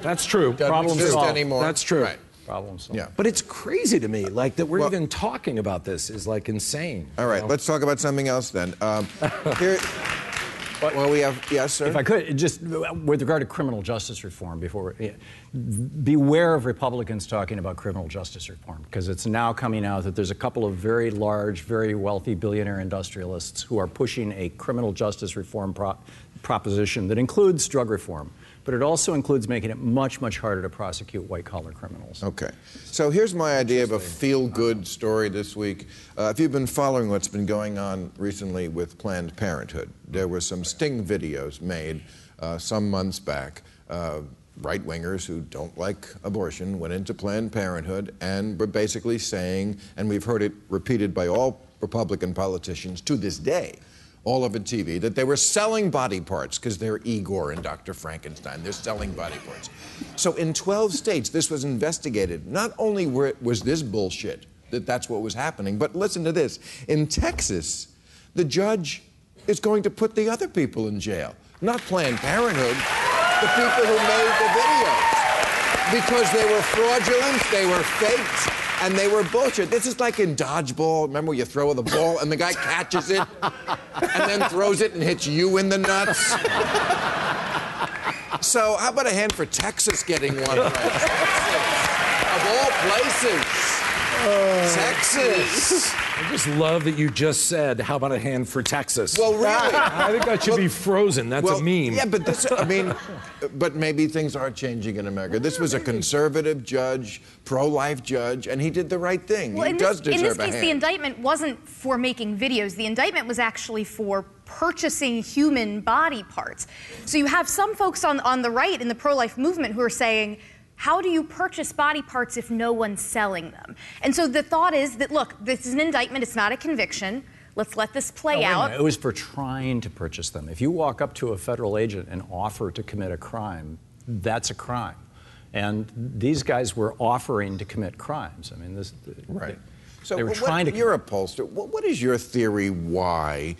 That's true. Doesn't Problem solved. anymore. That's true. Right. Problem solved. Yeah. But it's crazy to me, like that we're Well- even talking about this is like insane. All right, let's talk about something else then. Um, here, well, we have yes, sir. If I could, just with regard to criminal justice reform, before yeah, beware of Republicans talking about criminal justice reform, because it's now coming out that there's a couple of very large, very wealthy billionaire industrialists who are pushing a criminal justice reform pro- proposition that includes drug reform, but it also includes making it much, much harder to prosecute white-collar criminals. Okay. So here's my idea of a feel good story this week. Uh, if you've been following what's been going on recently with Planned Parenthood, there were some sting videos made uh, some months back. Uh, Right wingers who don't like abortion went into Planned Parenthood and were basically saying, and we've heard it repeated by all Republican politicians to this day, all over TV that they were selling body parts because they're Igor and Dr. Frankenstein. They're selling body parts. So in 12 states, this was investigated. Not only were, was this bullshit that that's what was happening, but listen to this. In Texas, the judge is going to put the other people in jail, not Planned Parenthood, the people who made the videos because they were fraudulent, they were faked, and they were bullshit. This is like in dodgeball. Remember you throw the ball and the guy catches it and then throws it and hits you in the nuts? So, how about a hand for Texas getting one of all places. Texas. I just love that you just said, "How about a hand for Texas?" Well, really? I think that should Well- be frozen. That's well, a meme. Yeah, but this, I mean, but maybe things are changing in America. This was a conservative judge, pro-life judge, and he did the right thing. Well, he in does this, in this a case, the indictment wasn't for making videos. The indictment was actually for purchasing human body parts. So you have some folks on, on the right in the pro life movement who are saying, how do you purchase body parts if no one's selling them? And so the thought is that, look, this is an indictment, it's not a conviction. Let's let this play No, out. It was for trying to purchase them. If you walk up to a federal agent and offer to commit a crime, that's a crime. And these guys were offering to commit crimes. I mean, this. Right. So they were what- trying to. You're a pollster. What, what is your theory why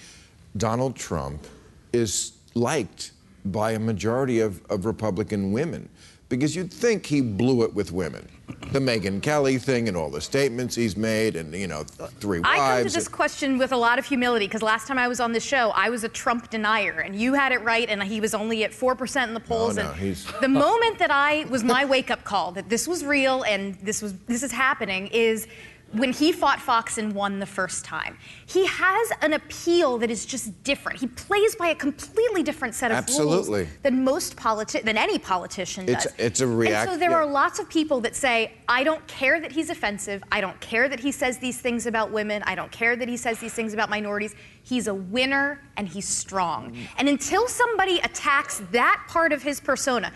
Donald Trump is liked by a majority of, of Republican women? Because you'd think he blew it with women. The Megyn Kelly thing and all the statements he's made, and you know, three wives. I come to this question with a lot of humility because last time I was on the show, I was a Trump denier, and you had it right, and he was only at 4% in the polls. no, and he's- the moment that I was my wake up call that this was real and this was this is happening is when he fought Fox and won the first time. He has an appeal that is just different. He plays by a completely different set of Absolutely. rules than most politi- than any politician It's- does. it's a reaction. And so there yeah. are lots of people that say, I don't care that he's offensive. I don't care that he says these things about women. I don't care that he says these things about minorities. He's a winner and he's strong. Mm. And until somebody attacks that part of his persona,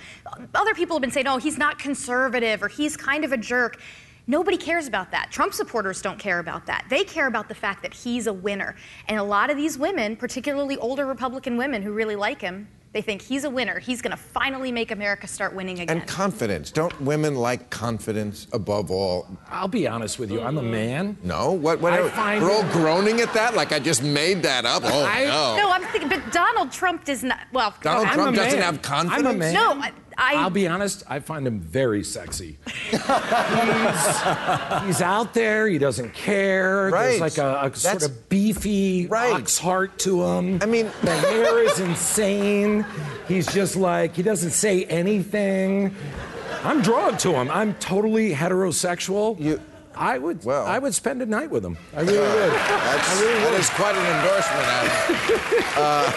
other people have been saying, oh, he's not conservative or he's kind of a jerk. Nobody cares about that. Trump supporters don't care about that. They care about the fact that he's a winner. And a lot of these women, particularly older Republican women who really like him, they think he's a winner. He's going to finally make America start winning again. and confidence. Don't women like confidence above all? I'll be honest with you. I'm a man. No? What? what I find we're all it- groaning at that? Like I just made that up? Oh, I- no. No, I'm thinking, but Donald Trump does not. Well, Donald I'm Trump a doesn't man. have confidence? I'm a man. No, I- I- I'll be honest. I find him very sexy. he's, he's out there. He doesn't care. Right. There's like a, a sort of beefy Right. ox heart to him. I mean- the hair is insane. He's just like he doesn't say anything. I'm drawn to him. I'm totally heterosexual. You- I would. Well- I would spend a night with him. I really would. That's, that is quite an endorsement, Adam. Uh,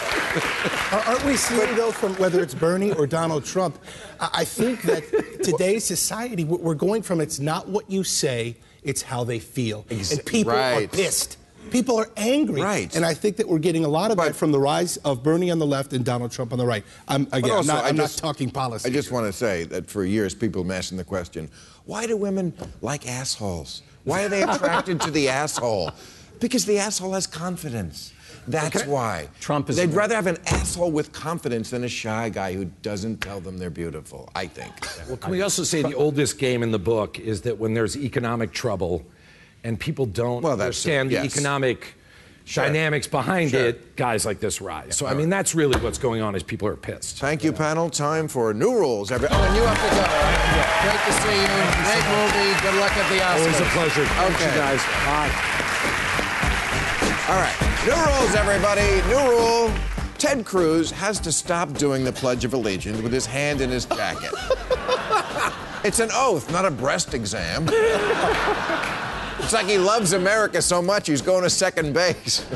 are- Aren't we seeing, though, from whether it's Bernie or Donald Trump, I I think that today's society, we're we're going from it's not what you say, it's how they feel. Ex- and people are pissed. People are angry. Right. And I think that we're getting a lot of that from the rise of Bernie on the left and Donald Trump on the right. I'm, again, I'm, also, not, I I'm just- not talking policy. I just want to say that for years people have been asking the question, why do women like assholes? Why are they attracted to the asshole? Because the asshole has confidence. That's why. Trump is- They'd rather have an asshole with confidence than a shy guy who doesn't tell them they're beautiful, I think. Well, can we also say the oldest game in the book is that when there's economic trouble and people don't Well, understand it, the yes. economic Sure. dynamics behind Sure. it, guys like this rise. So, I mean, that's really what's going on is people are pissed. Thank you, panel. Time for new rules. Every- oh, and you have to go. Great to see you. Great movie. Good luck at the Oscars. Always a pleasure. Thank you guys. Bye. All right. New rules, everybody. New rule. Ted Cruz has to stop doing the Pledge of Allegiance with his hand in his jacket. it's an oath, not a breast exam. It's like he loves America so much he's going to second base.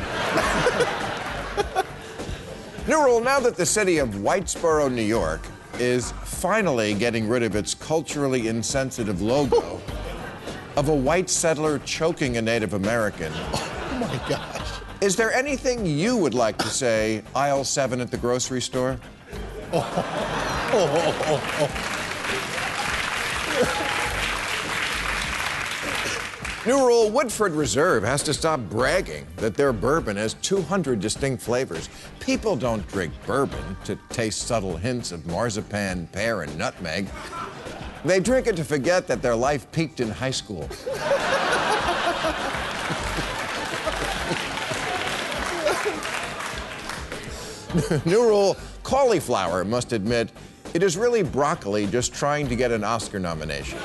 New rule now that the city of Whitesboro, New York, is finally getting rid of its culturally insensitive logo of a white settler choking a Native American. oh, my gosh. Is there anything you would like to say, aisle seven at the grocery store? Oh, oh, oh, oh, oh. New rule Woodford Reserve has to stop bragging that their bourbon has 200 distinct flavors. People don't drink bourbon to taste subtle hints of marzipan, pear, and nutmeg. They drink it to forget that their life peaked in high school. New rule cauliflower must admit it is really broccoli just trying to get an Oscar nomination.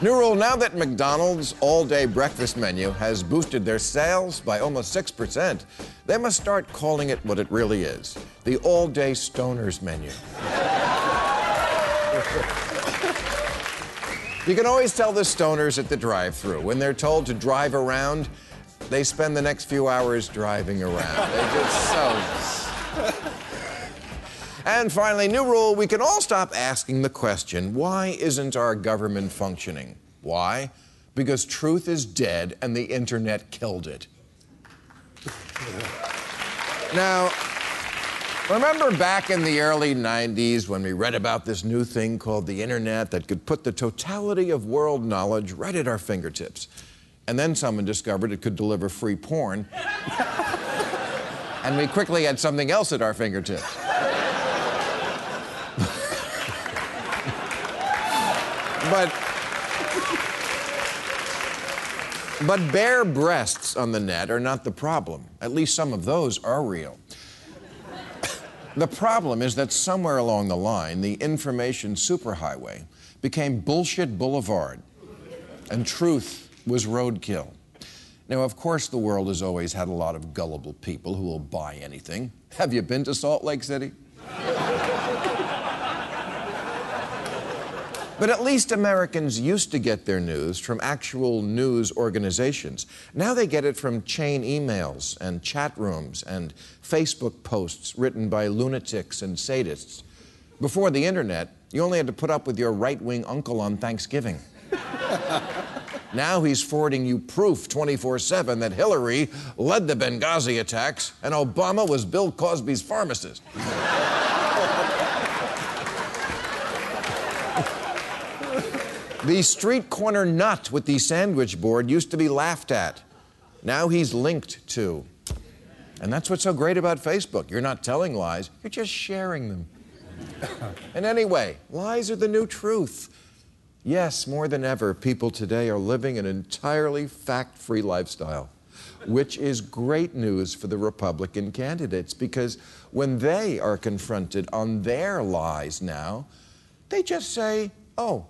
New rule now that McDonald's all day breakfast menu has boosted their sales by almost 6%, they must start calling it what it really is the all day stoners menu. you can always tell the stoners at the drive through when they're told to drive around, they spend the next few hours driving around. They're just so. And finally, new rule we can all stop asking the question why isn't our government functioning? Why? Because truth is dead and the internet killed it. Now, remember back in the early 90s when we read about this new thing called the internet that could put the totality of world knowledge right at our fingertips? And then someone discovered it could deliver free porn. and we quickly had something else at our fingertips. but but bare breasts on the net are not the problem. At least some of those are real. the problem is that somewhere along the line, the information superhighway became bullshit boulevard, and truth was roadkill. Now, of course, the world has always had a lot of gullible people who will buy anything. Have you been to Salt Lake City? But at least Americans used to get their news from actual news organizations. Now they get it from chain emails and chat rooms and Facebook posts written by lunatics and sadists. Before the internet, you only had to put up with your right wing uncle on Thanksgiving. now he's forwarding you proof 24 7 that Hillary led the Benghazi attacks and Obama was Bill Cosby's pharmacist. The street corner nut with the sandwich board used to be laughed at. Now he's linked to. And that's what's so great about Facebook. You're not telling lies, you're just sharing them. and anyway, lies are the new truth. Yes, more than ever, people today are living an entirely fact free lifestyle, which is great news for the Republican candidates because when they are confronted on their lies now, they just say, oh,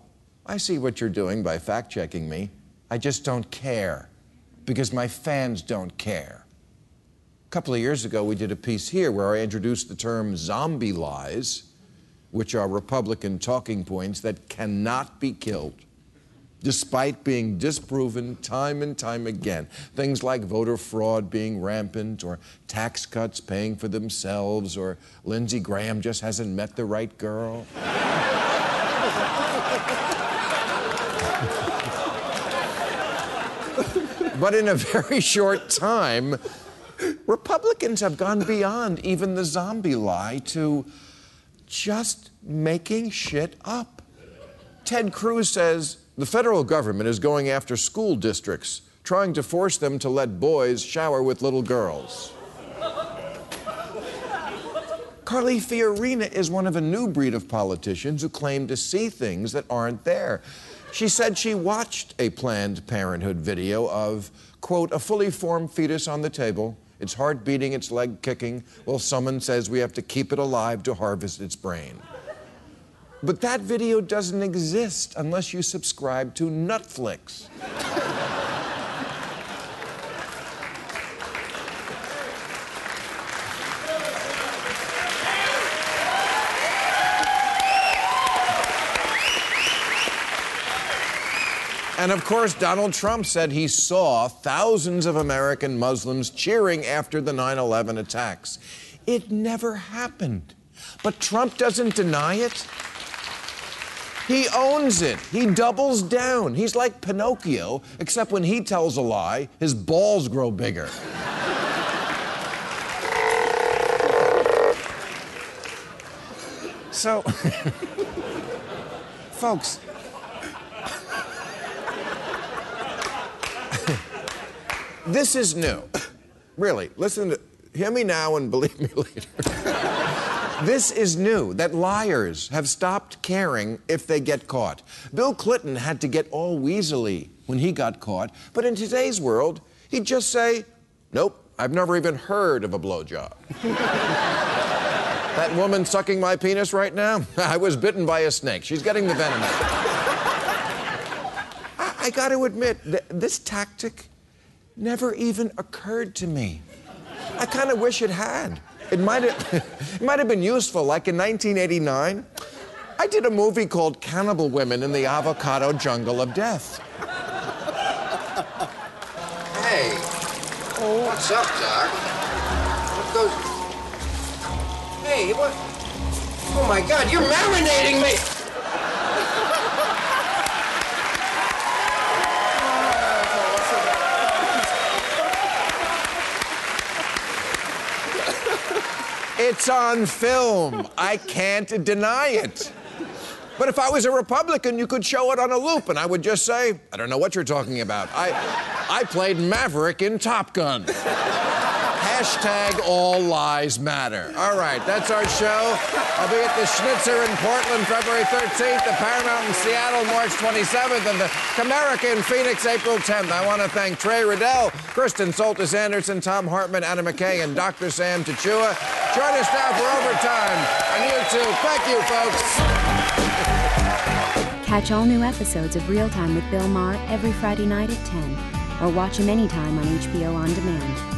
I see what you're doing by fact checking me. I just don't care because my fans don't care. A couple of years ago, we did a piece here where I introduced the term zombie lies, which are Republican talking points that cannot be killed, despite being disproven time and time again. Things like voter fraud being rampant, or tax cuts paying for themselves, or Lindsey Graham just hasn't met the right girl. But in a very short time, Republicans have gone beyond even the zombie lie to just making shit up. Ted Cruz says the federal government is going after school districts, trying to force them to let boys shower with little girls. Carly Fiorina is one of a new breed of politicians who claim to see things that aren't there. She said she watched a Planned Parenthood video of, quote, a fully formed fetus on the table, its heart beating, its leg kicking, while someone says we have to keep it alive to harvest its brain. But that video doesn't exist unless you subscribe to Netflix. And of course, Donald Trump said he saw thousands of American Muslims cheering after the 9 11 attacks. It never happened. But Trump doesn't deny it. He owns it. He doubles down. He's like Pinocchio, except when he tells a lie, his balls grow bigger. So, folks, this is new. Really, listen to, hear me now and believe me later. this is new that liars have stopped caring if they get caught. Bill Clinton had to get all weaselly when he got caught, but in today's world, he'd just say, Nope, I've never even heard of a blowjob. that woman sucking my penis right now, I was bitten by a snake. She's getting the venom out. I, I got to admit, th- this tactic never even occurred to me. I kind of wish it had. It might have, it might have been useful. Like in 1989, I did a movie called Cannibal Women in the Avocado Jungle of Death. Hey. What's up, Doc? What goes... Hey, what? Oh my God, you're marinating me! It's on film. I can't deny it. But if I was a Republican, you could show it on a loop, and I would just say, I don't know what you're talking about. I, I played Maverick in Top Gun. Hashtag all lies matter. All right, that's our show. I'll be at the Schnitzer in Portland February 13th, the Paramount in Seattle March 27th, and the Comerica in Phoenix April 10th. I want to thank Trey Radel, Kristen Soltis Anderson, Thom Hartmann, Adam McKay, and Dr. Sam Chachoua. Join us now for overtime on YouTube. Thank you, folks. Catch all new episodes of Real Time with Bill Maher every Friday night at 10, or watch him anytime on HBO On Demand.